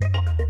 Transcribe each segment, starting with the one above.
you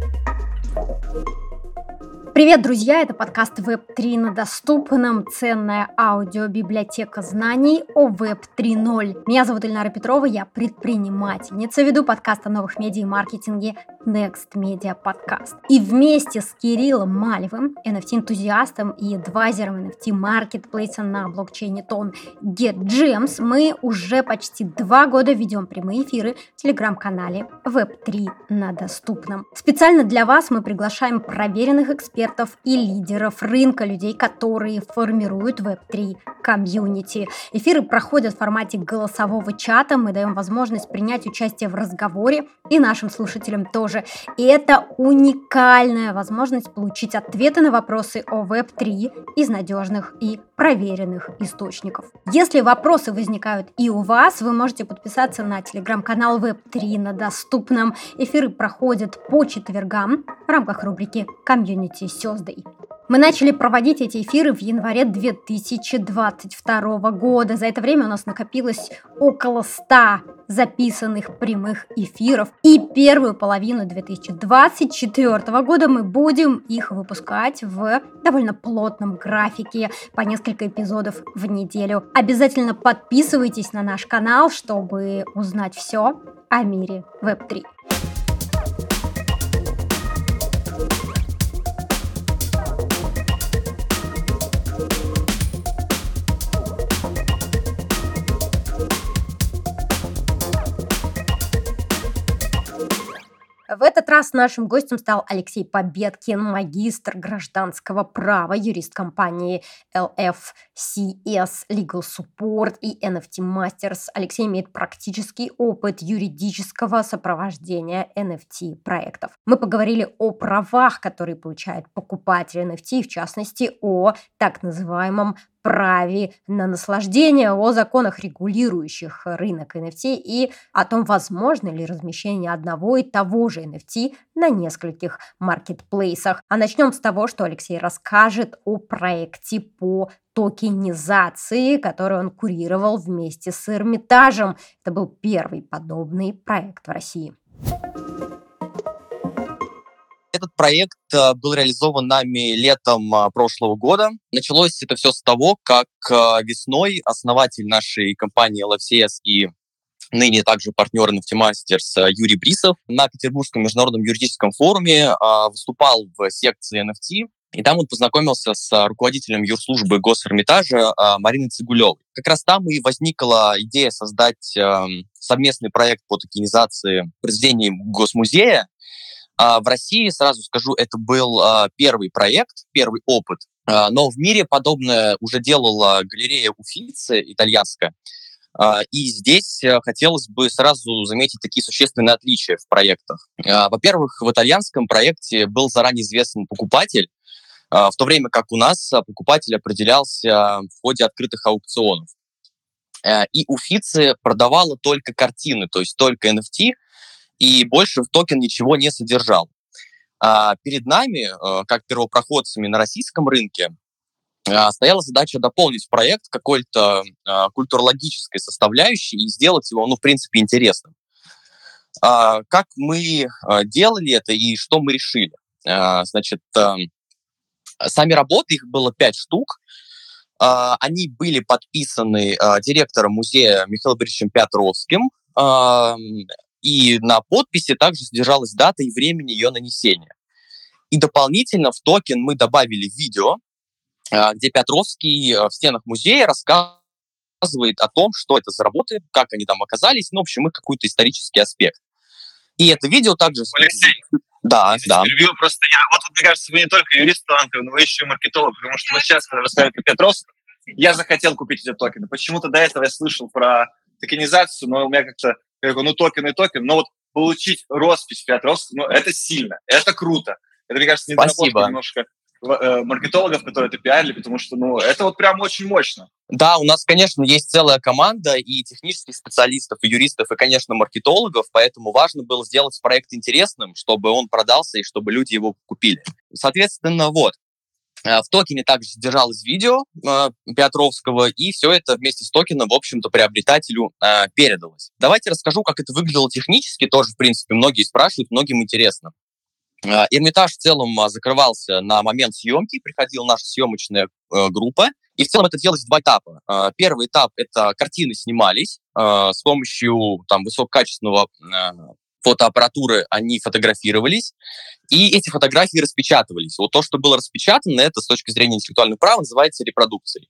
Привет, друзья! Это подкаст Web3 на доступном. Ценная аудиобиблиотека знаний о Web 3.0. Меня зовут Ильнара Петрова, я предпринимательница, веду подкаст о новых медиа и маркетинге Next Media Podcast. И вместе с Кириллом Малевым, NFT-энтузиастом и адвайзером NFT-маркетплейса на блокчейне Тон GetGems, мы уже почти два года ведем прямые эфиры в телеграм-канале Web3 на доступном. Специально для вас мы приглашаем проверенных экспертов экспертов и лидеров рынка, людей, которые формируют Web3 комьюнити. Эфиры проходят в формате голосового чата, мы даем возможность принять участие в разговоре и нашим слушателям тоже. И это уникальная возможность получить ответы на вопросы о Web3 из надежных и проверенных источников. Если вопросы возникают и у вас, вы можете подписаться на телеграм-канал Web3 на доступном. Эфиры проходят по четвергам в рамках рубрики «Community Thursday». Мы начали проводить эти эфиры в январе 2022 года. За это время у нас накопилось около 100 записанных прямых эфиров. И первую половину 2024 года мы будем их выпускать в довольно плотном графике по несколько эпизодов в неделю. Обязательно подписывайтесь на наш канал, чтобы узнать все о мире Web3. Этот раз нашим гостем стал Алексей Победкин, магистр гражданского права, юрист компании LFCS Legal Support и NFT Masters. Алексей имеет практический опыт юридического сопровождения NFT проектов. Мы поговорили о правах, которые получает покупатель NFT, в частности о так называемом праве на наслаждение, о законах, регулирующих рынок NFT и о том, возможно ли размещение одного и того же NFT на нескольких маркетплейсах. А начнем с того, что Алексей расскажет о проекте по токенизации, который он курировал вместе с Эрмитажем. Это был первый подобный проект в России. Этот проект э, был реализован нами летом а, прошлого года. Началось это все с того, как э, весной основатель нашей компании LFCS и ныне также партнер Masters э, Юрий Брисов на Петербургском международном юридическом форуме а, выступал в секции NFT, и там он познакомился с руководителем юрслужбы Госэрмитажа а, Мариной Цигулевой. Как раз там и возникла идея создать эм, совместный проект по токенизации произведений Госмузея, а, в России, сразу скажу, это был а, первый проект, первый опыт, а, но в мире подобное уже делала галерея Уфицы итальянская. И здесь э, хотелось бы сразу заметить такие существенные отличия в проектах. Во-первых, в итальянском проекте был заранее известен покупатель, в то время как у нас покупатель определялся в ходе открытых аукционов. Э, и Уфицы продавала только картины, то есть только NFT, и больше в токен ничего не содержал. А перед нами, э, как первопроходцами на российском рынке, э, стояла задача дополнить проект какой-то э, культурологической составляющей и сделать его, ну, в принципе, интересным. А, как мы делали это и что мы решили? Значит, сами работы, их было пять штук, они были подписаны директором музея Михаилом Борисовичем Петровским, и на подписи также содержалась дата и время ее нанесения. И дополнительно в токен мы добавили видео, а, где Петровский э, в стенах музея рассказывает о том, что это за работы, как они там оказались, ну, в общем, и какой-то исторический аспект. И это видео также... Алексей, да, да. Перебью, просто я... Вот, мне кажется, вы не только юрист талантливый, но вы еще и маркетолог, потому что вот сейчас, когда рассказываете Петровского, я захотел купить эти токены. Почему-то до этого я слышал про токенизацию, но у меня как-то я говорю, ну токен и токен, но вот получить роспись Петровского, ну это сильно, это круто. Это, мне кажется, недоработка немножко э, маркетологов, которые это пиарили, потому что, ну, это вот прям очень мощно. Да, у нас, конечно, есть целая команда и технических специалистов, и юристов, и, конечно, маркетологов, поэтому важно было сделать проект интересным, чтобы он продался и чтобы люди его купили. Соответственно, вот, в токене также содержалось видео э, Петровского, и все это вместе с токеном, в общем-то, приобретателю э, передалось. Давайте расскажу, как это выглядело технически, тоже, в принципе, многие спрашивают, многим интересно. Э, Эрмитаж в целом а, закрывался на момент съемки, приходила наша съемочная э, группа, и в целом это делалось в два этапа. Э, первый этап — это картины снимались с помощью там, высококачественного фотоаппаратуры, они фотографировались, и эти фотографии распечатывались. Вот то, что было распечатано, это с точки зрения интеллектуального права называется репродукцией.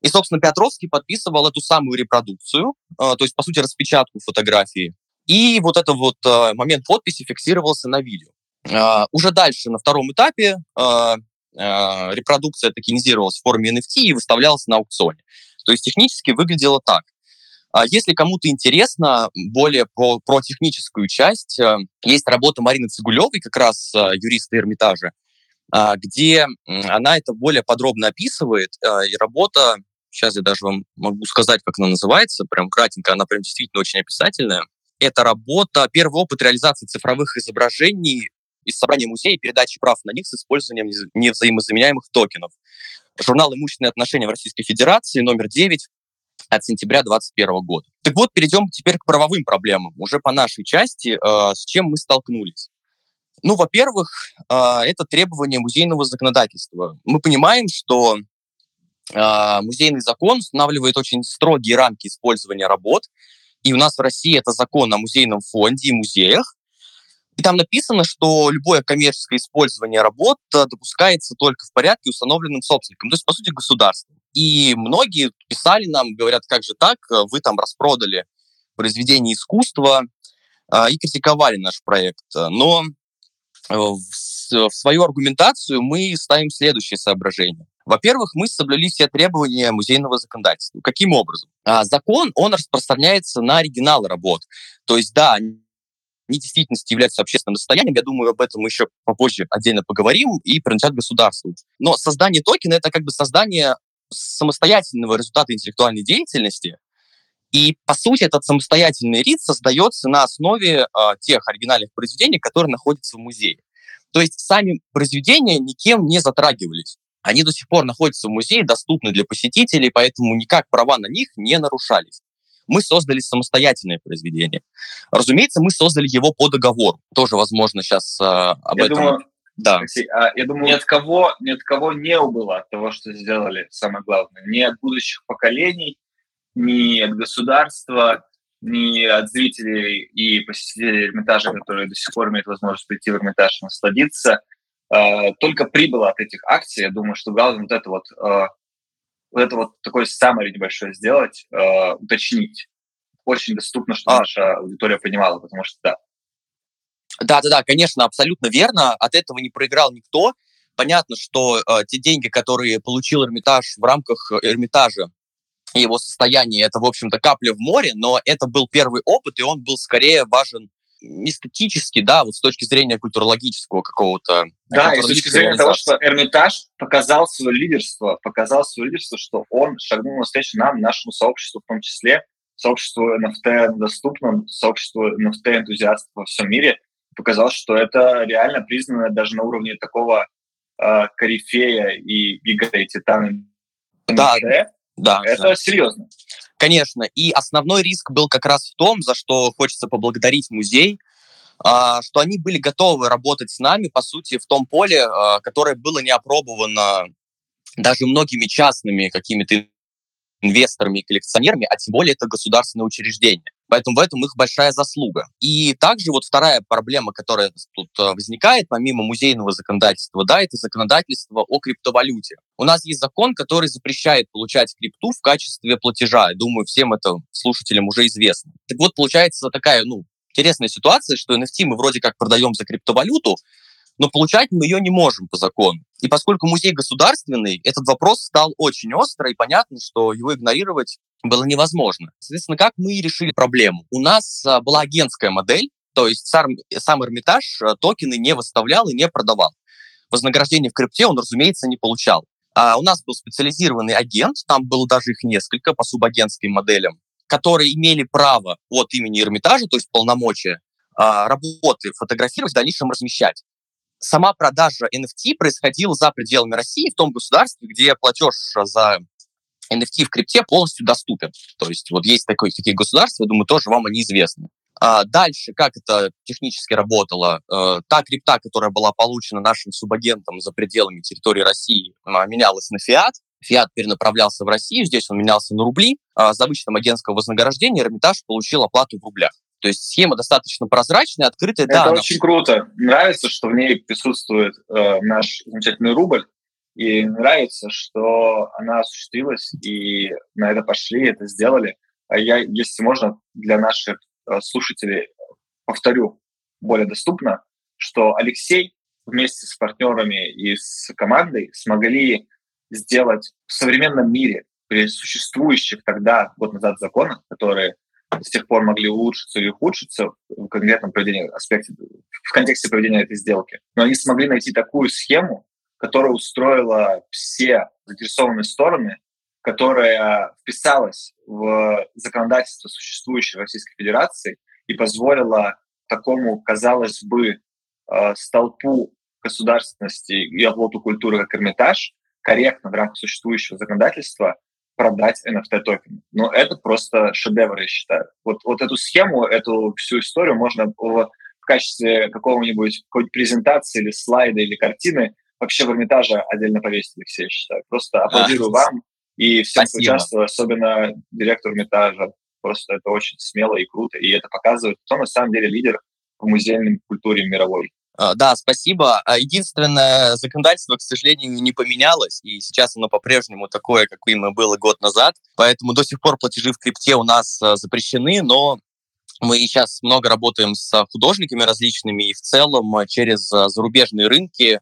И, собственно, Петровский подписывал эту самую репродукцию, то есть, по сути, распечатку фотографии. И вот этот вот момент подписи фиксировался на видео. Uh, уже дальше, на втором этапе, репродукция токенизировалась в форме NFT и выставлялась на аукционе. То есть технически выглядело так. Если кому-то интересно более по, про техническую часть, есть работа Марины Цигулевой, как раз юриста Эрмитажа, где она это более подробно описывает. И работа, сейчас я даже вам могу сказать, как она называется, прям кратенько, она прям действительно очень описательная. Это работа, первый опыт реализации цифровых изображений из собрания музея и передачи прав на них с использованием невзаимозаменяемых токенов. Журнал «Имущественные отношения в Российской Федерации» номер 9 от сентября 2021 года. Так вот, перейдем теперь к правовым проблемам. Уже по нашей части, э, с чем мы столкнулись. Ну, во-первых, э, это требование музейного законодательства. Мы понимаем, что э, музейный закон устанавливает очень строгие рамки использования работ, и у нас в России это закон о музейном фонде и музеях, и там написано, что любое коммерческое использование работ э, допускается только в порядке, установленным собственником, то есть, по сути, государством. И многие писали нам, говорят, как же так, э, вы там распродали произведение искусства э, и критиковали наш проект. Но в свою аргументацию мы ставим следующее соображение. Во-первых, мы соблюли все требования музейного законодательства. Каким образом? А, закон, он распространяется на оригинал работ. То есть, да, они действительно являются общественным достоянием. Я думаю, об этом мы еще попозже отдельно поговорим и принадлежат государству. Но создание токена — это как бы создание самостоятельного результата интеллектуальной деятельности, и, по сути, этот самостоятельный рит создается на основе э, тех оригинальных произведений, которые находятся в музее. То есть сами произведения никем не затрагивались. Они до сих пор находятся в музее, доступны для посетителей, поэтому никак права на них не нарушались мы создали самостоятельное произведение. Разумеется, мы создали его по договору. Тоже, возможно, сейчас э, об я этом... Думаю, да. А я думаю, ни от, кого, ни от кого не убыло от того, что сделали, самое главное. Ни от будущих поколений, ни от государства, ни от зрителей и посетителей Эрмитажа, которые до сих пор имеют возможность прийти в Эрмитаж и насладиться. Э, только прибыло от этих акций. Я думаю, что главное вот это вот э, вот это вот такой саммари небольшой сделать, уточнить. Очень доступно, чтобы а. наша аудитория понимала, потому что да. Да-да-да, конечно, абсолютно верно. От этого не проиграл никто. Понятно, что э, те деньги, которые получил Эрмитаж в рамках Эрмитажа и его состояния, это, в общем-то, капля в море, но это был первый опыт, и он был скорее важен эстетически, да, вот с точки зрения культурологического какого-то. Да, и с точки зрения того, что Эрмитаж показал свое лидерство, показал свое лидерство, что он шагнул навстречу нам, нашему сообществу в том числе, сообществу NFT доступном, сообществу NFT-энтузиастов во всем мире, показал, что это реально признано даже на уровне такого э, корифея и гига и титана. Да, да, это да. серьезно. Конечно, и основной риск был как раз в том, за что хочется поблагодарить музей, а, что они были готовы работать с нами, по сути, в том поле, а, которое было не опробовано даже многими частными какими-то инвесторами и коллекционерами, а тем более это государственное учреждение. Поэтому в этом их большая заслуга. И также вот вторая проблема, которая тут э, возникает, помимо музейного законодательства, да, это законодательство о криптовалюте. У нас есть закон, который запрещает получать крипту в качестве платежа. Я думаю, всем это слушателям уже известно. Так вот, получается такая, ну, интересная ситуация, что NFT мы вроде как продаем за криптовалюту, но получать мы ее не можем по закону. И поскольку музей государственный, этот вопрос стал очень острый, и понятно, что его игнорировать было невозможно. Соответственно, как мы решили проблему? У нас а, была агентская модель, то есть сам, сам Эрмитаж а, токены не выставлял и не продавал. Вознаграждение в крипте он, разумеется, не получал. А у нас был специализированный агент, там было даже их несколько по субагентским моделям, которые имели право от имени Эрмитажа, то есть полномочия, а, работы фотографировать, в дальнейшем размещать. Сама продажа NFT происходила за пределами России, в том государстве, где платеж за NFT в крипте полностью доступен. То есть вот есть такое, такие государства, я думаю, тоже вам они известны. А дальше, как это технически работало? Э, та крипта, которая была получена нашим субагентом за пределами территории России, менялась на фиат. Фиат перенаправлялся в Россию, здесь он менялся на рубли. А за вычетом агентского вознаграждения Эрмитаж получил оплату в рублях. То есть схема достаточно прозрачная, открытая. Это да, очень она... круто. Нравится, что в ней присутствует э, наш замечательный рубль. И нравится, что она осуществилась, и на это пошли, это сделали. А я, если можно, для наших э, слушателей повторю более доступно, что Алексей вместе с партнерами и с командой смогли сделать в современном мире при существующих тогда, год назад, законах, которые с тех пор могли улучшиться или ухудшиться в конкретном проведении аспекте, в контексте проведения этой сделки. Но они смогли найти такую схему, которая устроила все заинтересованные стороны, которая вписалась в законодательство существующей Российской Федерации и позволила такому, казалось бы, э, столпу государственности и оплоту культуры, как Эрмитаж, корректно в рамках существующего законодательства продать NFT-токен. Но это просто шедевр, я считаю. Вот, вот эту схему, эту всю историю можно в, качестве какого-нибудь какой-нибудь презентации или слайда или картины вообще в Эрмитаже отдельно повесить, Алексей, я считаю. Просто аплодирую а, вам и всем, кто участвовал, особенно директору Эрмитажа. Просто это очень смело и круто, и это показывает, кто на самом деле лидер в музейной культуре мировой. А, да, спасибо. А, единственное, законодательство, к сожалению, не поменялось, и сейчас оно по-прежнему такое, каким было год назад. Поэтому до сих пор платежи в крипте у нас а, запрещены, но мы сейчас много работаем с художниками различными, и в целом через зарубежные рынки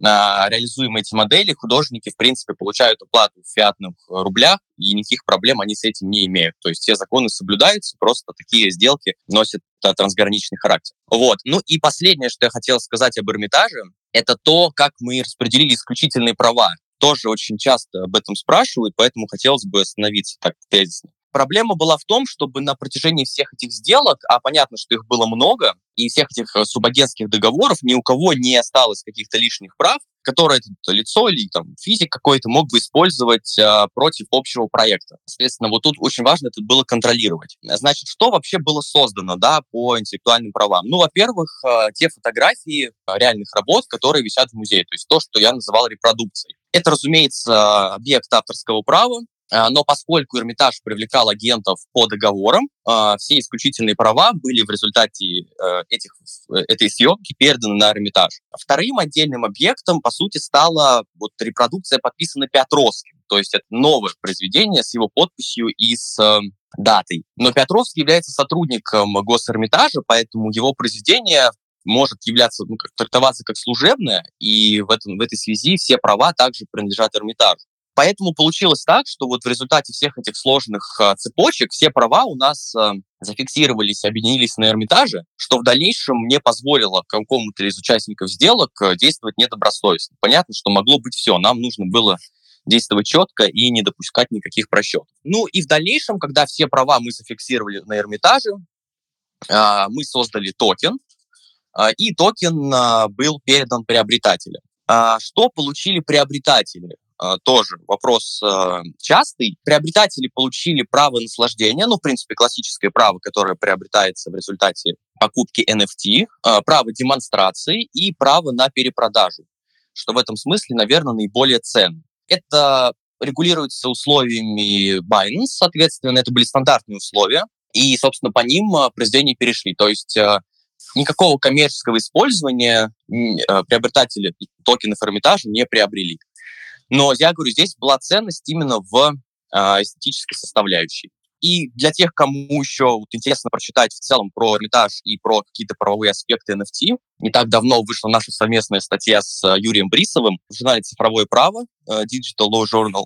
реализуем эти модели, художники, в принципе, получают оплату в фиатных рублях, и никаких проблем они с этим не имеют. То есть все законы соблюдаются, просто такие сделки носят трансграничный характер. Вот. Ну и последнее, что я хотел сказать об Эрмитаже, это то, как мы распределили исключительные права. Тоже очень часто об этом спрашивают, поэтому хотелось бы остановиться так тезисно. Проблема была в том, чтобы на протяжении всех этих сделок, а понятно, что их было много, и всех этих э, субагентских договоров ни у кого не осталось каких-то лишних прав, которые это лицо или там физик какой-то мог бы использовать э, против общего проекта. Соответственно, вот тут очень важно это было контролировать. Значит, что вообще было создано да, по интеллектуальным правам? Ну, во-первых, э, те фотографии э, реальных работ, которые висят в музее, то есть то, что я называл репродукцией. Это, разумеется, объект авторского права, но поскольку Эрмитаж привлекал агентов по договорам, а, все исключительные права были в результате э, этих, э, этой съемки переданы на Эрмитаж. Вторым отдельным объектом, по сути, стала вот репродукция, подписана Петровским. То есть это новое произведение с его подписью и с э, датой. Но Петровский является сотрудником Госэрмитажа, поэтому его произведение может являться, ну, трактоваться как служебное, и в, этом, в этой связи все права также принадлежат Эрмитажу. Поэтому получилось так, что вот в результате всех этих сложных э, цепочек все права у нас э, зафиксировались, объединились на Эрмитаже, что в дальнейшем не позволило какому-то из участников сделок э, действовать недобросовестно. Понятно, что могло быть все. Нам нужно было действовать четко и не допускать никаких просчетов. Ну и в дальнейшем, когда все права мы зафиксировали на Эрмитаже, мы создали токен, и токен был передан приобретателям. Что получили приобретатели? А, тоже вопрос а, частый. Приобретатели получили право наслаждения, ну, в принципе, классическое право, которое приобретается в результате покупки NFT, а, право демонстрации и право на перепродажу, что в этом смысле, наверное, наиболее ценно. Это регулируется условиями Binance, соответственно, это были стандартные условия, и, собственно, по ним произведения перешли. То есть никакого коммерческого использования приобретатели токенов Эрмитажа не приобрели. Но я говорю, здесь была ценность именно в э, эстетической составляющей. И для тех, кому еще вот, интересно прочитать в целом про Эрмитаж и про какие-то правовые аспекты NFT, не так давно вышла наша совместная статья с э, Юрием Брисовым в журнале «Цифровое право» э, Digital Law Journal.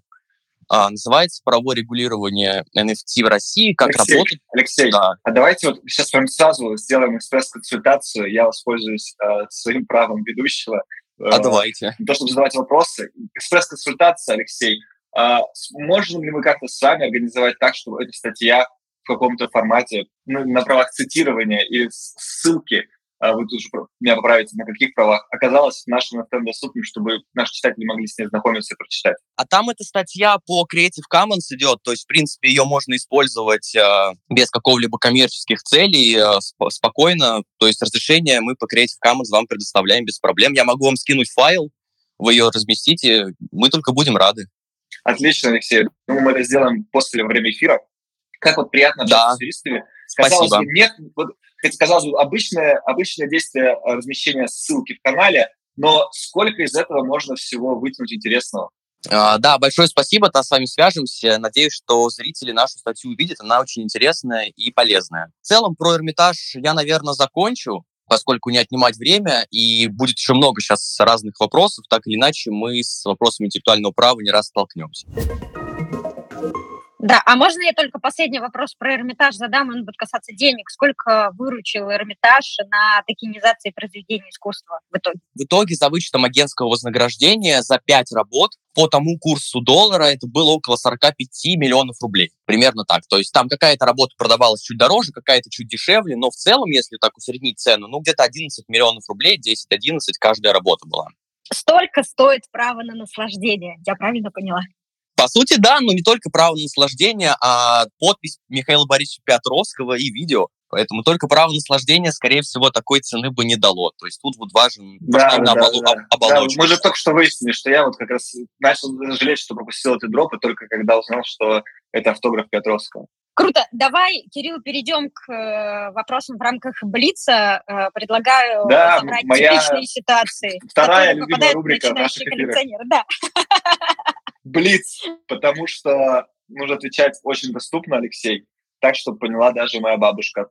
Uh, называется «Правовое регулирование NFT в России. Как Алексей, работать». Алексей, да. а давайте вот сейчас прям сразу сделаем экспресс-консультацию. Я воспользуюсь uh, своим правом ведущего а давайте. Не то, чтобы задавать вопросы. Экспресс-консультация, Алексей. А можем ли мы как-то с вами организовать так, чтобы эта статья в каком-то формате, ну, на правах цитирования или ссылки вы тут же меня поправите, на каких правах, оказалась нашим NFT доступным, чтобы наши читатели могли с ней знакомиться и прочитать. А там эта статья по Creative Commons идет, то есть, в принципе, ее можно использовать э, без какого-либо коммерческих целей, э, сп- спокойно, то есть разрешение мы по Creative Commons вам предоставляем без проблем. Я могу вам скинуть файл, вы ее разместите, мы только будем рады. Отлично, Алексей. Ну, мы это сделаем после, во время эфира. Как вот приятно да. с юристами. Казалось Спасибо. бы, нет, вот, казалось бы, обычное, обычное действие э, размещения ссылки в канале, но сколько из этого можно всего вытянуть интересного? Uh, да, большое спасибо, то с вами свяжемся. Надеюсь, что зрители нашу статью увидят, она очень интересная и полезная. В целом, про Эрмитаж я, наверное, закончу, поскольку не отнимать время, и будет еще много сейчас разных вопросов, так или иначе мы с вопросами интеллектуального права не раз столкнемся. Да, а можно я только последний вопрос про Эрмитаж задам, он будет касаться денег. Сколько выручил Эрмитаж на токенизации произведений искусства в итоге? В итоге за вычетом агентского вознаграждения за 5 работ по тому курсу доллара это было около 45 миллионов рублей. Примерно так. То есть там какая-то работа продавалась чуть дороже, какая-то чуть дешевле, но в целом, если так усреднить цену, ну где-то 11 миллионов рублей, 10-11 каждая работа была. Столько стоит право на наслаждение. Я правильно поняла? По сути, да, но не только право на наслаждение, а подпись Михаила Борисовича Петровского и видео. Поэтому только право наслаждения, скорее всего, такой цены бы не дало. То есть тут вот важен да, да, оболо- да. оболочка. Да, мы же только что выяснили, что я вот как раз начал жалеть, что пропустил эти дропы, только когда узнал, что это автограф Петровского. Круто. Давай, Кирилл, перейдем к э, вопросам в рамках Блица. Э, предлагаю да, собрать моя типичные ситуации. Вторая любимая рубрика наших эфиров. Да. Блиц, потому что нужно отвечать очень доступно, Алексей, так, чтобы поняла даже моя бабушка.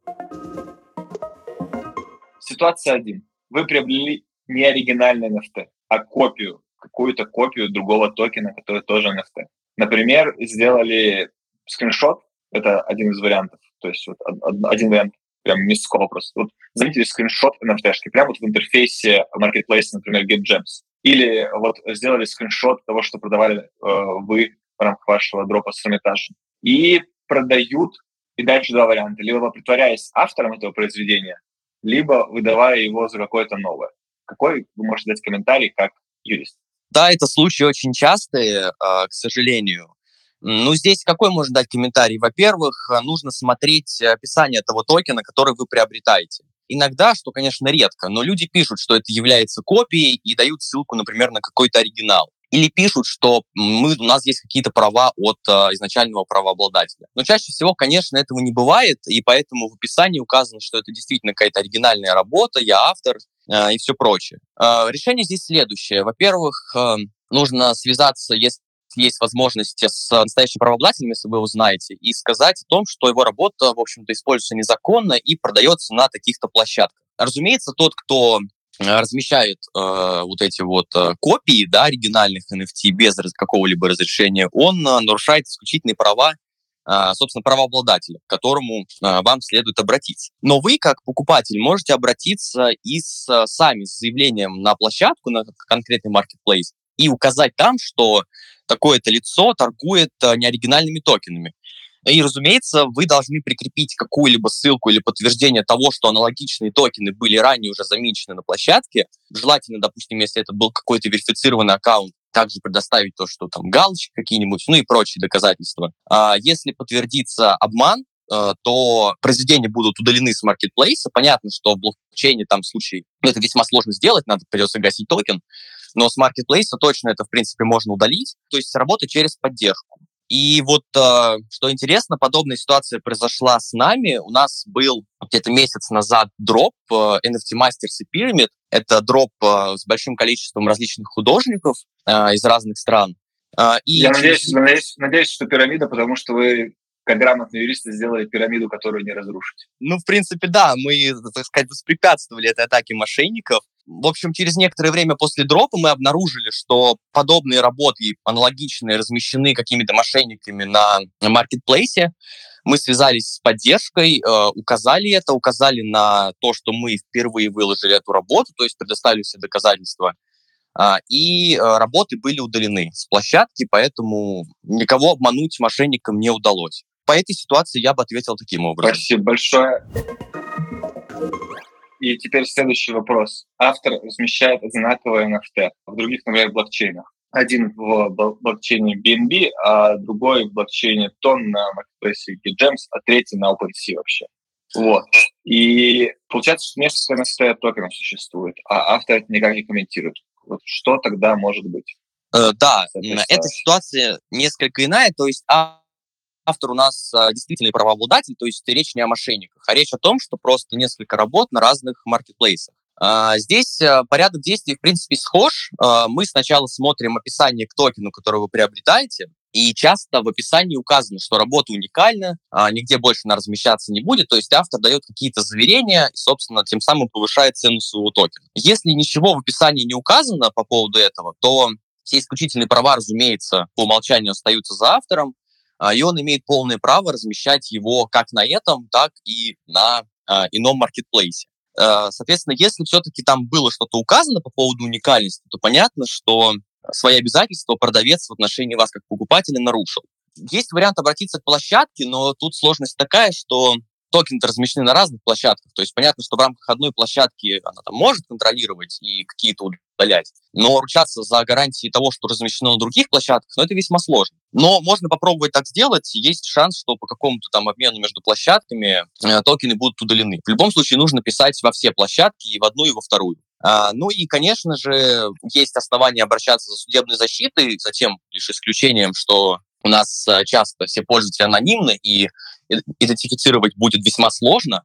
Ситуация один. Вы приобрели не оригинальный NFT, а копию, какую-то копию другого токена, который тоже NFT. Например, сделали скриншот, это один из вариантов, то есть вот один вариант прям мисского просто. Вот заметили скриншот NFT-шки прямо вот в интерфейсе Marketplace, например, GetGems. Или вот сделали скриншот того, что продавали э, вы в рамках вашего дропа с Эрмитажем. И продают, и дальше два варианта. Либо притворяясь автором этого произведения, либо выдавая его за какое-то новое. Какой вы можете дать комментарий как юрист? Да, это случаи очень частые, э, к сожалению. Ну, здесь какой можно дать комментарий? Во-первых, нужно смотреть описание того токена, который вы приобретаете. Иногда, что, конечно, редко, но люди пишут, что это является копией и дают ссылку, например, на какой-то оригинал. Или пишут, что мы, у нас есть какие-то права от э, изначального правообладателя. Но чаще всего, конечно, этого не бывает, и поэтому в описании указано, что это действительно какая-то оригинальная работа, я автор э, и все прочее. Э, решение здесь следующее. Во-первых, э, нужно связаться, если есть возможность с настоящим правообладателем, если вы его знаете, и сказать о том, что его работа, в общем-то, используется незаконно и продается на таких-то площадках. Разумеется, тот, кто э, размещает э, вот эти вот э, копии да, оригинальных NFT без какого-либо разрешения, он э, нарушает исключительные права э, собственно, правообладателя, к которому э, вам следует обратиться. Но вы, как покупатель, можете обратиться и с, сами с заявлением на площадку, на конкретный marketplace, и указать там, что такое-то лицо торгует э, неоригинальными токенами. И, разумеется, вы должны прикрепить какую-либо ссылку или подтверждение того, что аналогичные токены были ранее уже замечены на площадке. Желательно, допустим, если это был какой-то верифицированный аккаунт, также предоставить то, что там галочки какие-нибудь, ну и прочие доказательства. А если подтвердится обман, э, то произведения будут удалены с маркетплейса. Понятно, что в блокчейне там случай, ну, это весьма сложно сделать, надо придется гасить токен, но с маркетплейса точно это, в принципе, можно удалить. То есть работа через поддержку. И вот, э, что интересно, подобная ситуация произошла с нами. У нас был где-то месяц назад дроп э, NFT Masters и Pyramid. Это дроп э, с большим количеством различных художников из разных стран. И Я надеюсь, надеюсь, надеюсь, что пирамида, потому что вы как грамотные юристы сделали пирамиду, которую не разрушить. Ну, в принципе, да, мы, так сказать, воспрепятствовали этой атаке мошенников. В общем, через некоторое время после дропа мы обнаружили, что подобные работы, аналогичные, размещены какими-то мошенниками на маркетплейсе. Мы связались с поддержкой, э, указали это, указали на то, что мы впервые выложили эту работу, то есть предоставили все доказательства. Э, и э, работы были удалены с площадки, поэтому никого обмануть мошенникам не удалось. По этой ситуации я бы ответил таким образом. Спасибо большое. И теперь следующий вопрос. Автор размещает одинаковые NFT в других, например, блокчейнах. Один в блокчейне BNB, а другой в блокчейне Ton на маркетплейсе Gems, а третий на OpenSea вообще. Вот. И получается, что несколько NFT токенов существует, а автор это никак не комментирует. Вот что тогда может быть? Э, да, эта ситуация несколько иная, то есть автор у нас а, действительно правообладатель, то есть речь не о мошенниках, а речь о том, что просто несколько работ на разных маркетплейсах. А, здесь а, порядок действий, в принципе, схож. А, мы сначала смотрим описание к токену, который вы приобретаете, и часто в описании указано, что работа уникальна, нигде больше она размещаться не будет, то есть автор дает какие-то заверения и, собственно, тем самым повышает цену своего токена. Если ничего в описании не указано по поводу этого, то все исключительные права, разумеется, по умолчанию остаются за автором, и он имеет полное право размещать его как на этом, так и на а, ином маркетплейсе. А, соответственно, если все-таки там было что-то указано по поводу уникальности, то понятно, что свои обязательства продавец в отношении вас как покупателя нарушил. Есть вариант обратиться к площадке, но тут сложность такая, что токены размещены на разных площадках. То есть понятно, что в рамках одной площадки она там может контролировать и какие-то удалять, но ручаться за гарантии того, что размещено на других площадках, ну, это весьма сложно. Но можно попробовать так сделать. Есть шанс, что по какому-то там обмену между площадками э, токены будут удалены. В любом случае нужно писать во все площадки, и в одну, и во вторую. А, ну и, конечно же, есть основания обращаться за судебной защитой, затем лишь исключением, что у нас э, часто все пользователи анонимны, и идентифицировать будет весьма сложно.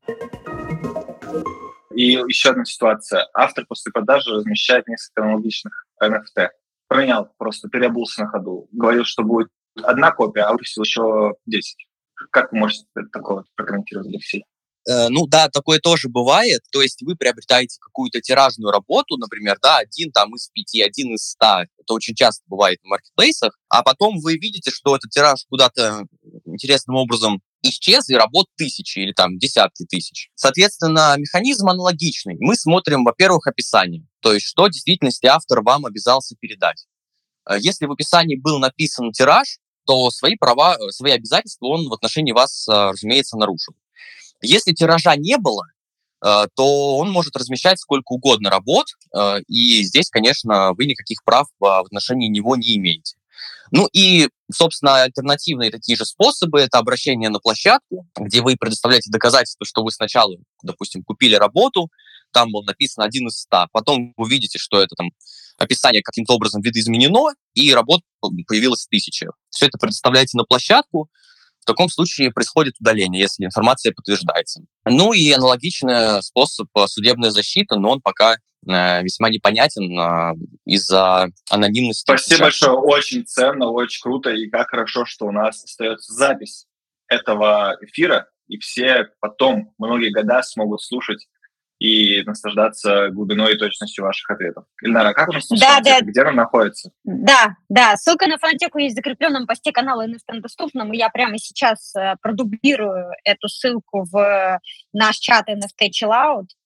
И еще одна ситуация. Автор после продажи размещает несколько аналогичных NFT. Пронял, просто переобулся на ходу. Говорил, что будет одна копия, а выпустил еще 10. Как вы можете такое прокомментировать, Алексей? Э, ну да, такое тоже бывает. То есть вы приобретаете какую-то тиражную работу, например, да, один там из пяти, один из ста. Это очень часто бывает на маркетплейсах. А потом вы видите, что этот тираж куда-то интересным образом исчез, и работ тысячи или там десятки тысяч. Соответственно, механизм аналогичный. Мы смотрим, во-первых, описание, то есть что в действительности автор вам обязался передать. Э, если в описании был написан тираж, то свои права, э, свои обязательства он в отношении вас, разумеется, нарушил. Если тиража не было, э, то он может размещать сколько угодно работ, э, и здесь, конечно, вы никаких прав в отношении него не имеете. Ну и, собственно, альтернативные такие же способы – это обращение на площадку, где вы предоставляете доказательства, что вы сначала, допустим, купили работу, там был написан один из ста, потом вы видите, что это там описание каким-то образом видоизменено, и работ появилось тысяча. Все это предоставляете на площадку, в таком случае происходит удаление, если информация подтверждается. Ну и аналогичный способ э, судебной защиты, но он пока э, весьма непонятен э, из-за анонимности. Спасибо большое, очень ценно, очень круто, и как хорошо, что у нас остается запись этого эфира, и все потом многие года смогут слушать и наслаждаться глубиной и точностью ваших ответов. Ильнара, как у нас да, да. где она находится? Да, да, ссылка на фонотеку есть в закрепленном посте канала NFT доступном, и я прямо сейчас э, продублирую эту ссылку в наш чат NFT Chill Out, а,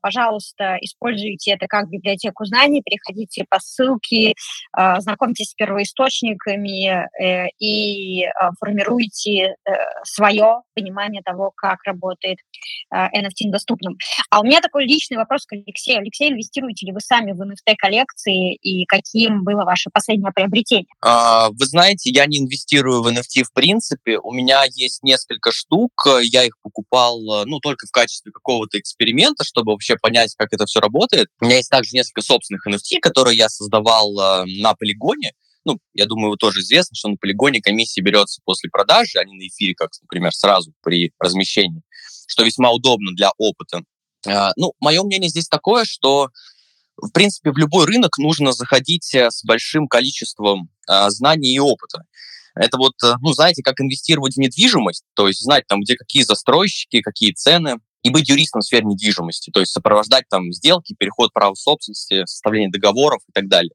пожалуйста, используйте это как библиотеку знаний, переходите по ссылке, а, знакомьтесь с первоисточниками э, и а, формируйте э, свое понимание того, как работает NFT доступным. А у меня такой личный вопрос к Алексею. Алексей, инвестируете ли вы сами в NFT-коллекции и каким было ваше последнее приобретение? Вы знаете, я не инвестирую в NFT в принципе. У меня есть несколько штук, я их покупал ну, только в качестве какого-то эксперимента, чтобы вообще понять, как это все работает. У меня есть также несколько собственных NFT, которые я создавал э, на полигоне. Ну, я думаю, вы тоже известно, что на полигоне комиссия берется после продажи, а не на эфире, как, например, сразу при размещении, что весьма удобно для опыта. Э, ну, мое мнение здесь такое, что в принципе, в любой рынок нужно заходить э, с большим количеством э, знаний и опыта. Это вот, э, ну, знаете, как инвестировать в недвижимость, то есть знать там, где какие застройщики, какие цены, и быть юристом в сфере недвижимости, то есть сопровождать там сделки, переход права собственности, составление договоров и так далее.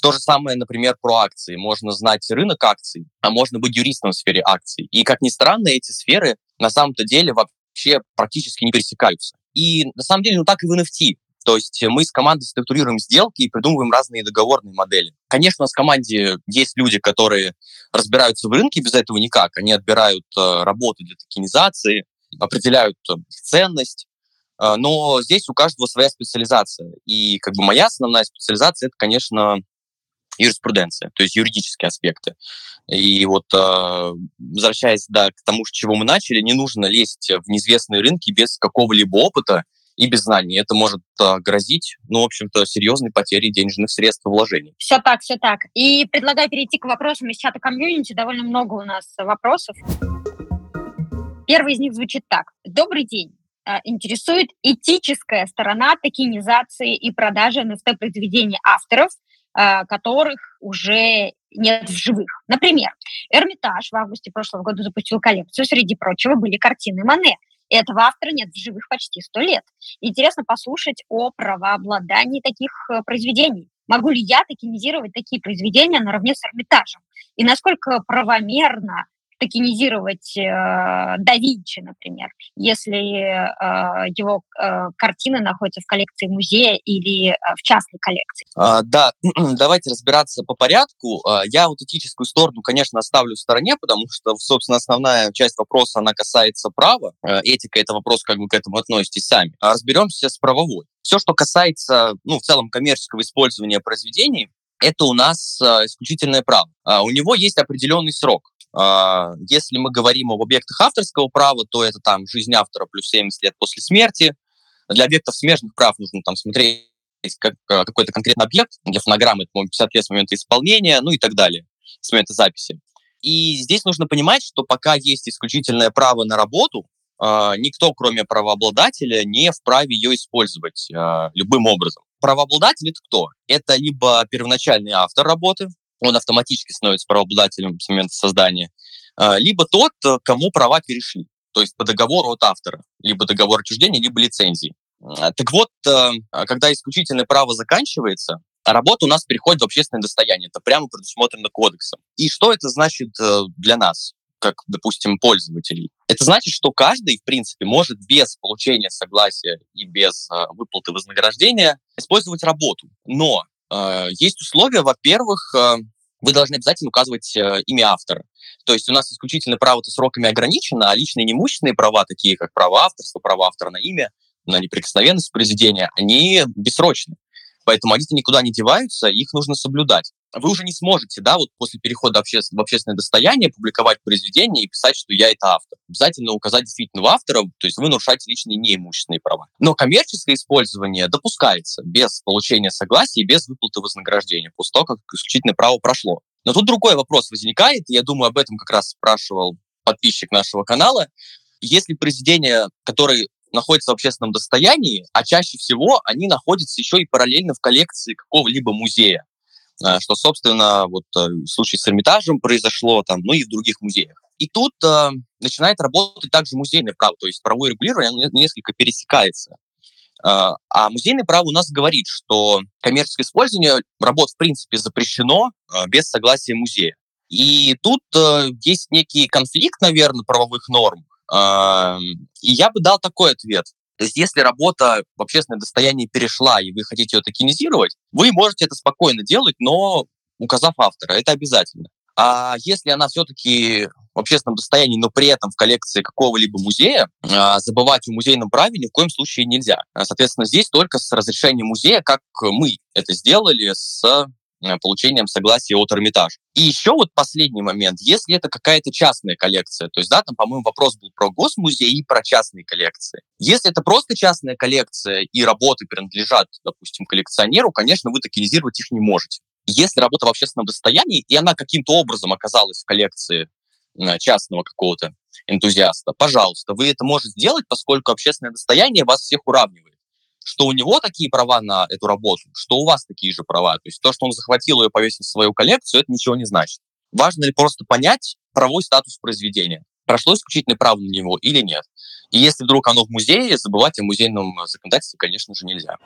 То же самое, например, про акции. Можно знать рынок акций, а можно быть юристом в сфере акций. И, как ни странно, эти сферы на самом-то деле вообще практически не пересекаются. И на самом деле, ну так и в NFT. То есть мы с командой структурируем сделки и придумываем разные договорные модели. Конечно, у нас в команде есть люди, которые разбираются в рынке, без этого никак. Они отбирают э, работу для токенизации, определяют ценность, А, но здесь у каждого своя специализация. И как бы моя основная специализация это, конечно, юриспруденция, то есть юридические аспекты. И вот э, возвращаясь да, к тому, с чего мы начали, не нужно лезть в неизвестные рынки без какого-либо опыта и без знаний. Это может э, грозить, ну, в общем-то, серьезной потерей денежных средств и вложений. Все так, все так. И предлагаю перейти к вопросам из чата комьюнити. Довольно много у нас вопросов. Первый из них звучит так. Добрый день. А, интересует этическая сторона токенизации и продажи NFT-произведений авторов, а, которых уже нет в живых. Например, Эрмитаж в августе прошлого года запустил коллекцию. Среди прочего были картины Мане. Этого автора нет в живых почти сто лет. Интересно послушать о правообладании таких э, произведений. Могу ли я токенизировать такие произведения наравне с Эрмитажем? И насколько правомерно токенизировать э, да Винчи, например, если э, его э, картины находятся в коллекции музея или э, в частной коллекции? А, да, давайте разбираться по порядку. А, я вот этическую сторону, конечно, оставлю в стороне, потому что, собственно, основная часть вопроса, она касается права. Э, этика — это вопрос, как вы к этому относитесь сами. А разберемся с правовой. Все, что касается, ну, в целом, коммерческого использования произведений, это у нас э, исключительное право. А, у него есть определенный срок. А, если мы говорим об объектах авторского права, то это там жизнь автора плюс 70 лет после смерти. Для объектов смежных прав нужно там смотреть как, а, какой-то конкретный объект. Для фонограммы это, 50 лет с момента исполнения, ну и так далее, с момента записи. И здесь нужно понимать, что пока есть исключительное право на работу, а, никто, кроме правообладателя, не вправе ее использовать любым образом. Правообладатель это кто? Это либо первоначальный автор работы, он автоматически становится правообладателем с момента создания, а, либо тот, э, кому права перешли, то есть по договору от автора, либо договор отчуждения, либо лицензии. А, так вот, э, а когда исключительное право заканчивается, работа у нас переходит в общественное достояние. Это прямо предусмотрено кодексом. И что это значит э, для нас? как, допустим, пользователей. Это значит, что каждый, в принципе, может без получения согласия и без выплаты вознаграждения использовать работу. Но есть условия, во-первых, э, вы должны обязательно указывать э, имя автора. То есть у нас исключительно право-то сроками ограничено, а личные неимущественные права, такие как право авторства, право автора на имя, на неприкосновенность произведения, они бессрочны. Поэтому они-то никуда не деваются, их нужно соблюдать. Вы уже не сможете, да, вот после перехода обще- в общественное достояние публиковать произведение и писать, что я это автор. Обязательно указать действительно автора, то есть вы нарушаете личные неимущественные права. Но коммерческое использование допускается без получения согласия и без выплаты вознаграждения, после того, как исключительное право прошло. Но тут другой вопрос возникает, и я думаю, об этом как раз спрашивал подписчик нашего канала. Если произведение, которое находятся в общественном достоянии, а чаще всего они находятся еще и параллельно в коллекции какого-либо музея, что, собственно, вот э, в случае с Эрмитажем произошло там, ну и в других музеях. И тут э, начинает работать также музейное право, то есть правовое регулирование несколько пересекается. Э, а музейное право у нас говорит, что коммерческое использование работ в принципе запрещено э, без согласия музея. И тут э, есть некий конфликт, наверное, правовых норм, и я бы дал такой ответ. То есть если работа в общественное достояние перешла, и вы хотите ее токенизировать, вы можете это спокойно делать, но указав автора. Это обязательно. А если она все-таки в общественном достоянии, но при этом в коллекции какого-либо музея, а, забывать о музейном праве ни в коем случае нельзя. Соответственно, здесь только с разрешения музея, как мы это сделали с получением согласия от Эрмитажа. И еще вот последний момент, если это какая-то частная коллекция, то есть, да, там, по-моему, вопрос был про госмузей и про частные коллекции. Если это просто частная коллекция и работы принадлежат, допустим, коллекционеру, конечно, вы токенизировать их не можете. Если работа в общественном достоянии, и она каким-то образом оказалась в коллекции э, частного какого-то энтузиаста, пожалуйста, вы это можете сделать, поскольку общественное достояние вас всех уравнивает что у него такие права на эту работу, что у вас такие же права. То есть то, что он захватил ее и повесил в свою коллекцию, это ничего не значит. Важно ли просто понять правовой статус произведения? Прошло исключительное право на него или нет? И если вдруг оно в музее, забывать о музейном законодательстве, конечно же, нельзя.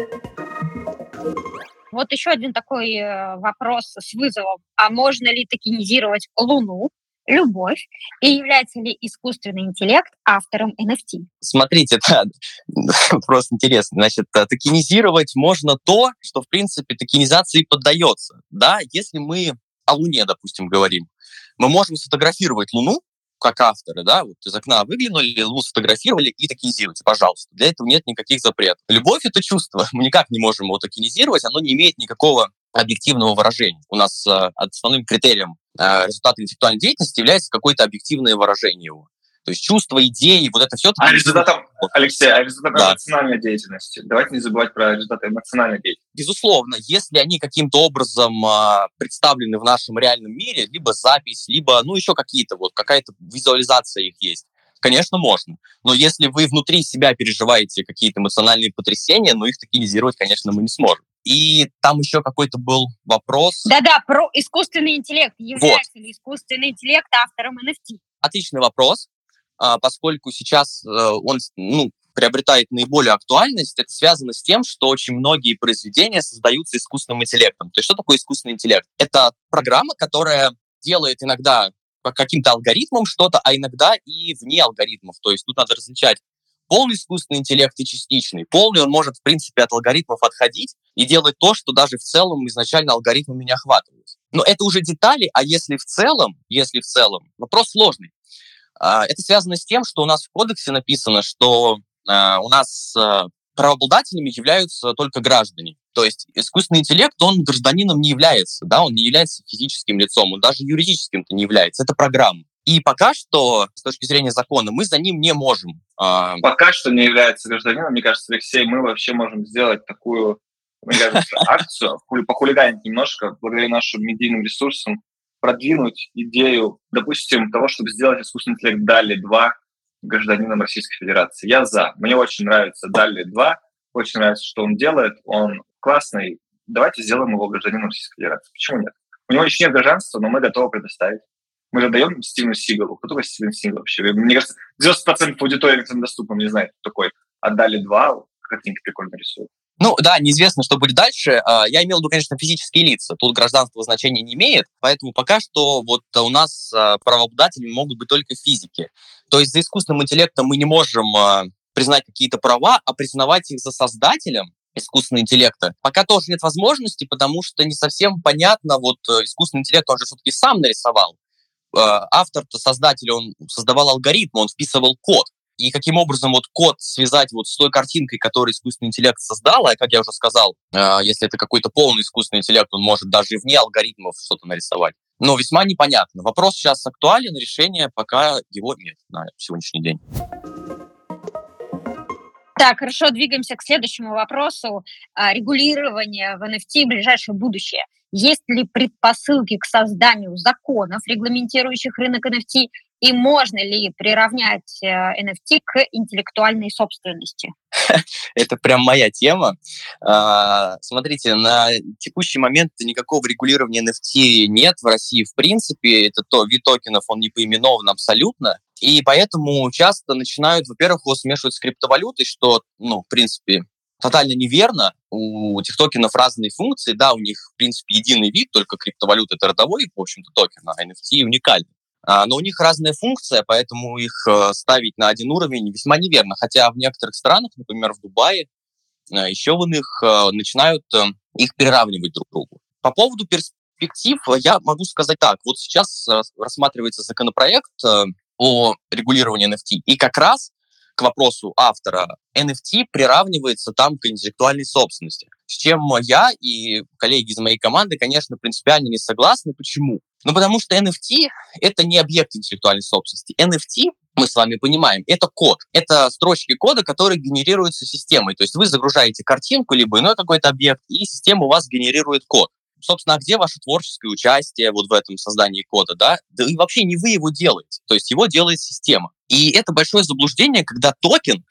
Вот еще один такой э, вопрос с вызовом. А можно ли токенизировать Луну? Любовь и является ли искусственный интеллект автором NFT? Смотрите, это просто интересно. Значит, э, токенизировать можно то, что, в принципе, токенизации поддается. Да, если мы о Луне, допустим, говорим, мы можем сфотографировать Луну, как авторы, да, вот из окна выглянули, Луну сфотографировали и токенизируйте, пожалуйста. Для этого нет никаких запретов. Любовь — это чувство. Мы никак не можем его токенизировать, оно не имеет никакого объективного выражения. У нас э, основным критерием э, результата интеллектуальной деятельности является какое-то объективное выражение его. То есть чувства, идеи, вот это все. А результатом, Алексей, а результатом да. эмоциональной деятельности? Давайте не забывать про результаты эмоциональной деятельности. Безусловно, если они каким-то образом а, представлены в нашем реальном мире, либо запись, либо, ну, еще какие-то, вот, какая-то визуализация их есть, конечно, можно. Но если вы внутри себя переживаете какие-то эмоциональные потрясения, ну, их токенизировать, конечно, мы не сможем. И там еще какой-то был вопрос. Да-да, про искусственный интеллект. Является вот. ли искусственный интеллект автором NFT? Отличный вопрос. А, поскольку сейчас э, он ну, приобретает наиболее актуальность, это связано с тем, что очень многие произведения создаются искусственным интеллектом. То есть что такое искусственный интеллект? Это программа, которая делает иногда по каким-то алгоритмам что-то, а иногда и вне алгоритмов. То есть тут надо различать полный искусственный интеллект и частичный. Полный он может, в принципе, от алгоритмов отходить и делать то, что даже в целом изначально алгоритмами не охватывают. Но это уже детали, а если в целом, если в целом, вопрос сложный. А, это связано с тем, что у нас в кодексе написано, что а, у нас а, правообладателями являются только граждане. То есть искусственный интеллект, он гражданином не является, да, он не является физическим лицом, он даже юридическим-то не является, это программа. И пока что, с точки зрения закона, мы за ним не можем. Пока что не является гражданином, мне кажется, Алексей, мы вообще можем сделать такую, мне кажется, акцию, похулиганить немножко, благодаря нашим медийным ресурсам, продвинуть идею, допустим, того, чтобы сделать искусственный интеллект Дали 2 гражданином Российской Федерации. Я за. Мне очень нравится Дали 2, очень нравится, что он делает, он классный. Давайте сделаем его гражданином Российской Федерации. Почему нет? У него еще нет гражданства, но мы готовы предоставить. Мы же даем Стивену Сигалу. Кто такой Стивен Сигал вообще? Мне кажется, 90% аудитории, которым доступно, не знает, такой. Отдали два, картинки прикольно рисуют. Ну да, неизвестно, что будет дальше. А, я имел в виду, конечно, физические лица. Тут гражданство значения не имеет, поэтому пока что вот у нас а, правообладателями могут быть только физики. То есть за искусственным интеллектом мы не можем а, признать какие-то права, а признавать их за создателем искусственного интеллекта. Пока тоже нет возможности, потому что не совсем понятно, вот э, искусственный интеллект, он же все-таки сам нарисовал. Автор-то, создатель, он создавал алгоритм, он вписывал код и каким образом вот код связать вот с той картинкой, которую искусственный интеллект создал, а как я уже сказал, э, если это какой-то полный искусственный интеллект, он может даже вне алгоритмов что-то нарисовать. Но весьма непонятно. Вопрос сейчас актуален, решения пока его нет на сегодняшний день. Так, хорошо, двигаемся к следующему вопросу. А, регулирование в NFT в ближайшее будущее. Есть ли предпосылки к созданию законов, регламентирующих рынок NFT, и можно ли приравнять NFT э, к интеллектуальной собственности? Это прям моя тема. А, смотрите, на текущий момент никакого регулирования NFT нет в России в принципе. Это то, вид токенов, он не поименован абсолютно. И поэтому часто начинают, во-первых, его смешивать с криптовалютой, что, ну, в принципе, тотально неверно. У этих токенов разные функции, да, у них, в принципе, единый вид, только криптовалюта — это родовой, в общем-то, токен, а NFT уникальный. А, но у них разная функция, поэтому их э, ставить на один уровень весьма неверно. Хотя в некоторых странах, например, в Дубае, э, еще в иных, э, начинают их переравнивать друг другу. По поводу перспектив я могу сказать так. Вот сейчас рассматривается законопроект о регулировании NFT. И как раз к вопросу автора, NFT приравнивается там к интеллектуальной собственности. С чем я и коллеги из моей команды, конечно, принципиально не согласны. Почему? Ну, потому что NFT — это не объект интеллектуальной собственности. NFT, мы с вами понимаем, это код. Это строчки кода, которые генерируются системой. То есть вы загружаете картинку, либо иной какой-то объект, и система у вас генерирует код собственно, а где ваше творческое участие вот в этом создании кода, да? Да и вообще не вы его делаете, то есть его делает система. И это большое заблуждение, когда токен,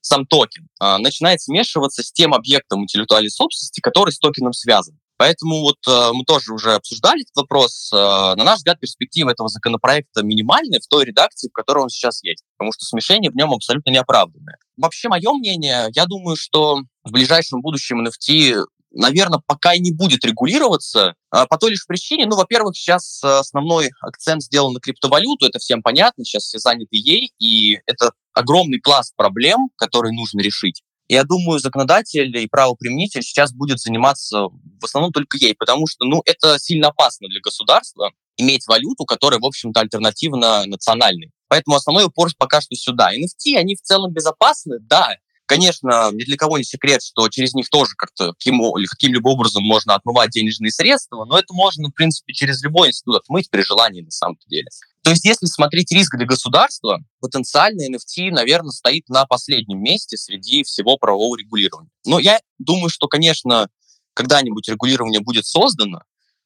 сам токен, э, начинает смешиваться с тем объектом интеллектуальной собственности, который с токеном связан. Поэтому вот э, мы тоже уже обсуждали этот вопрос. Э, на наш взгляд, перспектива этого законопроекта минимальная в той редакции, в которой он сейчас есть, потому что смешение в нем абсолютно неоправданное. Вообще, мое мнение, я думаю, что в ближайшем будущем NFT наверное, пока и не будет регулироваться а, по той лишь причине, ну, во-первых, сейчас э, основной акцент сделан на криптовалюту, это всем понятно, сейчас все заняты ей, и это огромный пласт проблем, которые нужно решить. Я думаю, законодатель и правоприменитель сейчас будет заниматься в основном только ей, потому что, ну, это сильно опасно для государства иметь валюту, которая, в общем-то, альтернативна национальной. Поэтому основной упор пока что сюда. NFT, они в целом безопасны, да, Конечно, ни для кого не секрет, что через них тоже как-то каким, каким-либо образом можно отмывать денежные средства, но это можно, в принципе, через любой институт отмыть при желании на самом деле. То есть, если смотреть риск для государства, потенциально NFT, наверное, стоит на последнем месте среди всего правового регулирования. Но я думаю, что, конечно, когда-нибудь регулирование будет создано,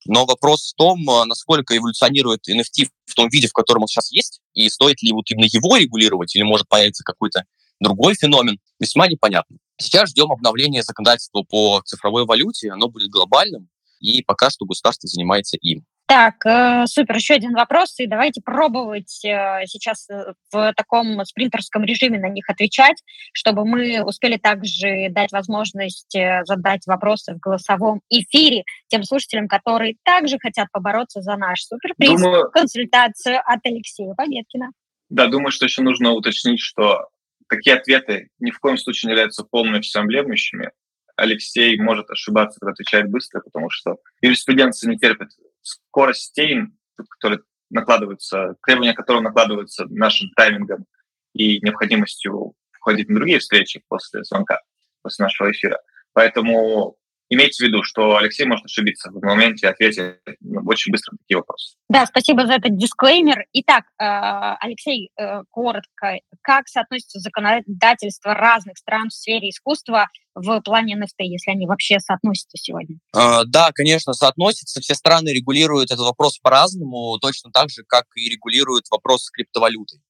но вопрос в том, а, насколько эволюционирует NFT в том виде, в котором он сейчас есть, и стоит ли вот именно его регулировать, или может появиться какой-то другой феномен, весьма непонятно. Сейчас ждем обновления законодательства по цифровой валюте, оно будет глобальным, и пока что государство занимается им. Так, э, супер. Еще один вопрос, и давайте пробовать э, сейчас э, в таком спринтерском режиме на них отвечать, чтобы мы успели также дать возможность задать вопросы в голосовом эфире тем слушателям, которые также хотят побороться за наш суперприз, думаю, консультацию от Алексея Победкина. Да, думаю, что еще нужно уточнить, что такие ответы ни в коем случае не являются полными всеобъемлющими. Алексей может ошибаться, когда отвечает быстро, потому что юриспруденция не терпит скоростей, которые накладываются, требования которого накладываются нашим таймингом и необходимостью входить на другие встречи после звонка, после нашего эфира. Поэтому имейте в виду, что Алексей может ошибиться в моменте ответить очень быстро на такие вопросы. Да, спасибо за этот дисклеймер. Итак, э, Алексей, э, коротко, как соотносится законодательство разных стран в сфере искусства в плане NFT, если они вообще соотносятся сегодня? А, да, конечно, соотносятся. Все страны регулируют этот вопрос по-разному, точно так же, как и регулируют вопрос криптовалюты.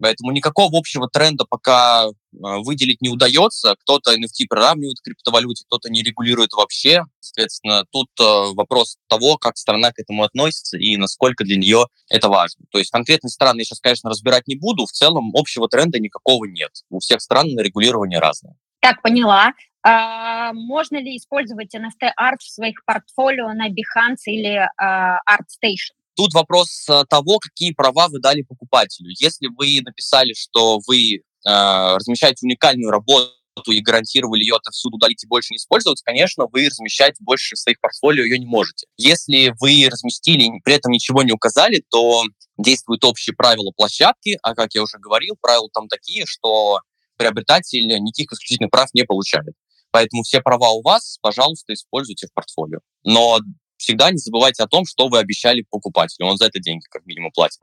Поэтому никакого общего тренда пока а, выделить не удается. Кто-то NFT приравнивает к криптовалюте, кто-то не регулирует вообще. Соответственно, тут а, вопрос того, как страна к этому относится и насколько для нее это важно. То есть конкретные страны я сейчас, конечно, разбирать не буду. В целом общего тренда никакого нет. У всех стран на регулирование разное. Так, поняла. А, можно ли использовать NFT-арт в своих портфолио на Behance или а, ArtStation? Тут вопрос э, того, какие права вы дали покупателю. Если вы написали, что вы э, размещаете уникальную работу и гарантировали ее отовсюду удалить и больше не использовать, конечно, вы размещать больше в своих портфолио ее не можете. Если вы разместили и при этом ничего не указали, то действуют общие правила площадки, а, как я уже говорил, правила там такие, что приобретатель никаких исключительных прав не получает. Поэтому все права у вас, пожалуйста, используйте в портфолио. Но всегда не забывайте о том, что вы обещали покупателю. Он за это деньги как минимум платит.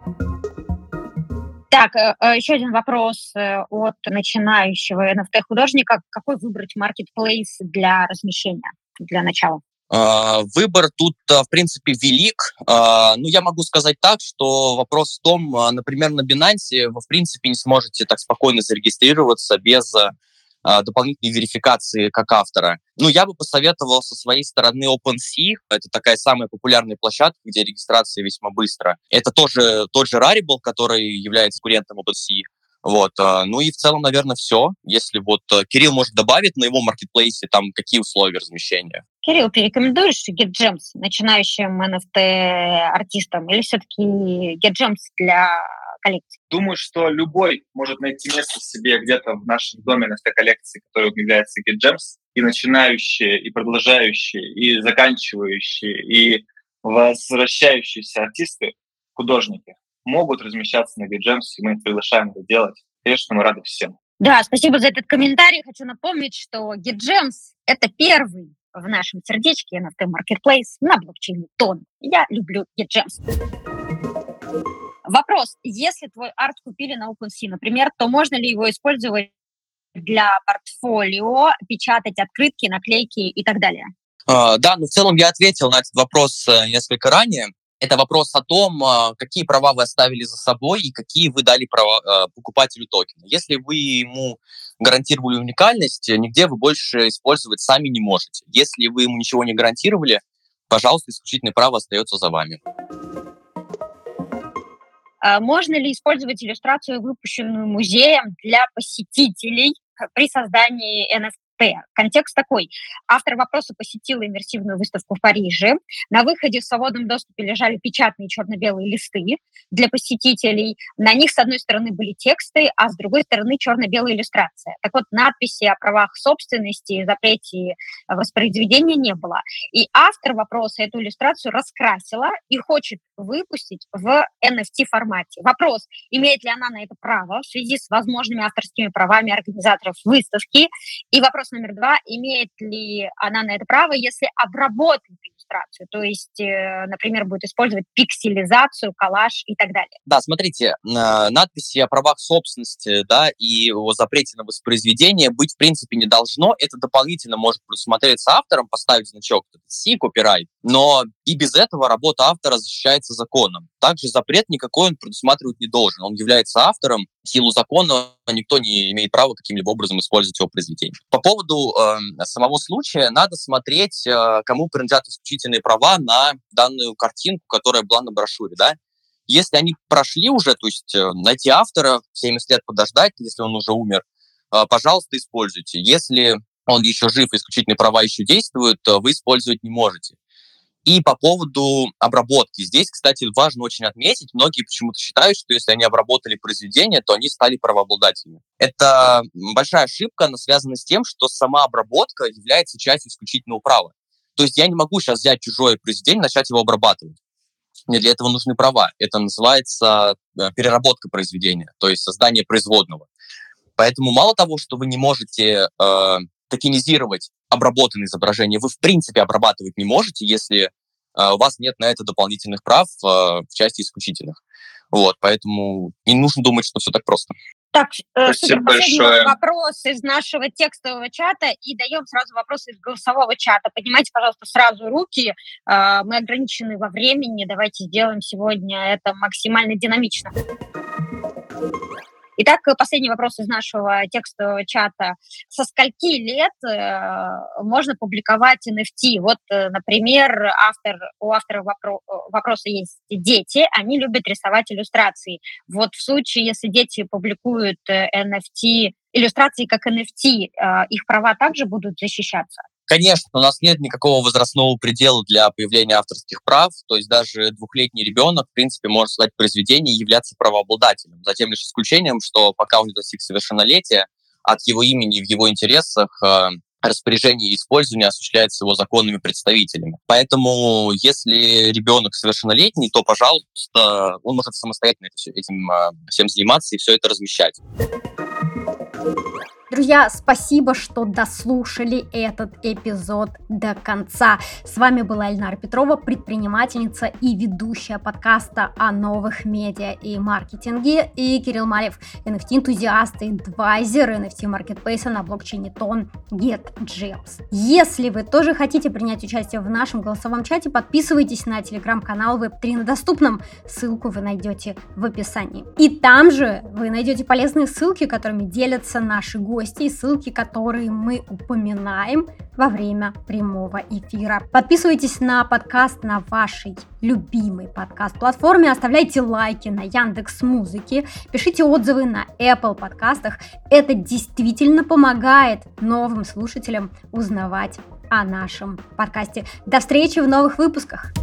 Так, э, э, еще один вопрос э, от начинающего NFT-художника. Какой выбрать маркетплейс для размещения для начала? А, выбор тут, в принципе, велик. А, ну, я могу сказать так, что вопрос в том, а, например, на Binance вы, в принципе, не сможете так спокойно зарегистрироваться без дополнительной верификации как автора. Ну, я бы посоветовал со своей стороны OpenSea. Это такая самая популярная площадка, где регистрация весьма быстро. Это тоже тот же Rarible, который является конкурентом OpenSea. Вот. А, ну и в целом, наверное, все. Если вот э, Кирилл может добавить на его маркетплейсе, там какие условия размещения? Кирилл, ты рекомендуешь GetGems начинающим NFT-артистам или все-таки GetGems для коллекции? Думаю, что любой может найти место себе где-то в нашем доме на коллекции, который является GetGems, и начинающие, и продолжающие, и заканчивающие, и возвращающиеся артисты, художники могут размещаться на GetGems, и мы их приглашаем это делать. Конечно, мы рады всем. Да, спасибо за этот комментарий. Хочу напомнить, что GetGems — это первый в нашем сердечке NFT Marketplace на блокчейне Тон. Я люблю GetGems. Вопрос. Если твой арт купили на OpenSea, например, то можно ли его использовать для портфолио, печатать открытки, наклейки и так далее? Uh, да, ну в целом я ответил на этот вопрос uh, несколько ранее. Это вопрос о том, uh, какие права вы оставили за собой и какие вы дали права покупателю токена. Если вы ему гарантировали уникальность, нигде вы больше использовать сами не можете. Если вы ему ничего не гарантировали, пожалуйста, исключительное право остается за вами. А можно ли использовать иллюстрацию, выпущенную музеем, для посетителей при создании NFT. Контекст такой. Автор вопроса посетил иммерсивную выставку в Париже. На выходе в свободном доступе лежали печатные черно-белые листы для посетителей. На них, с одной стороны, были тексты, а с другой стороны, черно-белая иллюстрация. Так вот, надписи о правах собственности, запрете воспроизведения не было. И автор вопроса эту иллюстрацию раскрасила и хочет выпустить в NFT-формате. Вопрос, имеет ли она на это право в связи с возможными авторскими правами организаторов выставки? И вопрос номер два, имеет ли она на это право, если обработает иллюстрацию, то есть, э, например, будет использовать пикселизацию, коллаж и так далее. Да, смотрите, надписи о правах собственности, да, и о запрете на воспроизведение быть в принципе не должно. Это дополнительно может предусмотреться автором, поставить значок C, копирайт, но и без этого работа автора защищается законом. Также запрет никакой он предусматривать не должен. Он является автором, в силу закона никто не имеет права каким-либо образом использовать его произведение. По поводу э, самого случая, надо смотреть, э, кому принадлежат исключительные права на данную картинку, которая была на брошюре. Да? Если они прошли уже, то есть э, найти автора, 70 лет подождать, если он уже умер, э, пожалуйста, используйте. Если он еще жив, исключительные права еще действуют, вы использовать не можете. И по поводу обработки. Здесь, кстати, важно очень отметить, многие почему-то считают, что если они обработали произведение, то они стали правообладателями. Это большая ошибка, она связана с тем, что сама обработка является частью исключительного права. То есть я не могу сейчас взять чужое произведение и начать его обрабатывать. Мне для этого нужны права. Это называется э, переработка произведения, то есть создание производного. Поэтому мало того, что вы не можете э, токенизировать обработанное изображение, вы в принципе обрабатывать не можете, если э, у вас нет на это дополнительных прав э, в части исключительных. Вот, поэтому не нужно думать, что все так просто. Так, э, супер, большое. вопрос из нашего текстового чата и даем сразу вопрос из голосового чата. Поднимайте, пожалуйста, сразу руки. Мы ограничены во времени. Давайте сделаем сегодня это максимально динамично. Итак, последний вопрос из нашего текстового чата. Со скольки лет э, можно публиковать NFT? Вот, э, например, автор, у автора вопро- вопроса есть дети, они любят рисовать иллюстрации. Вот в случае, если дети публикуют NFT, э, иллюстрации как NFT, э, их права также будут защищаться? Конечно, у нас нет никакого возрастного предела для появления авторских прав, то есть даже двухлетний ребенок, в принципе, может создать произведение и являться правообладателем, затем лишь исключением, что пока он не достиг совершеннолетия, от его имени в его интересах э, распоряжение и использование осуществляется его законными представителями. Поэтому, если ребенок совершеннолетний, то, пожалуйста, он может самостоятельно этим э, всем заниматься и все это размещать. Друзья, спасибо, что дослушали этот эпизод до конца. С вами была Эльнара Петрова, предпринимательница и ведущая подкаста о новых медиа и маркетинге, и Кирилл Малев, NFT-энтузиаст и адвайзер NFT-маркетплейса на блокчейне Тон GetJams. Если вы тоже хотите принять участие в нашем голосовом чате, подписывайтесь на телеграм-канал Web3 на доступном. Ссылку вы найдете в описании. И там же вы найдете полезные ссылки, которыми делятся наши гости гостей, ссылки которые мы упоминаем во время прямого эфира. Подписывайтесь на подкаст на вашей любимой подкаст-платформе, оставляйте лайки на Яндекс Музыке, пишите отзывы на Apple подкастах. Это действительно помогает новым слушателям узнавать о нашем подкасте. До встречи в новых выпусках!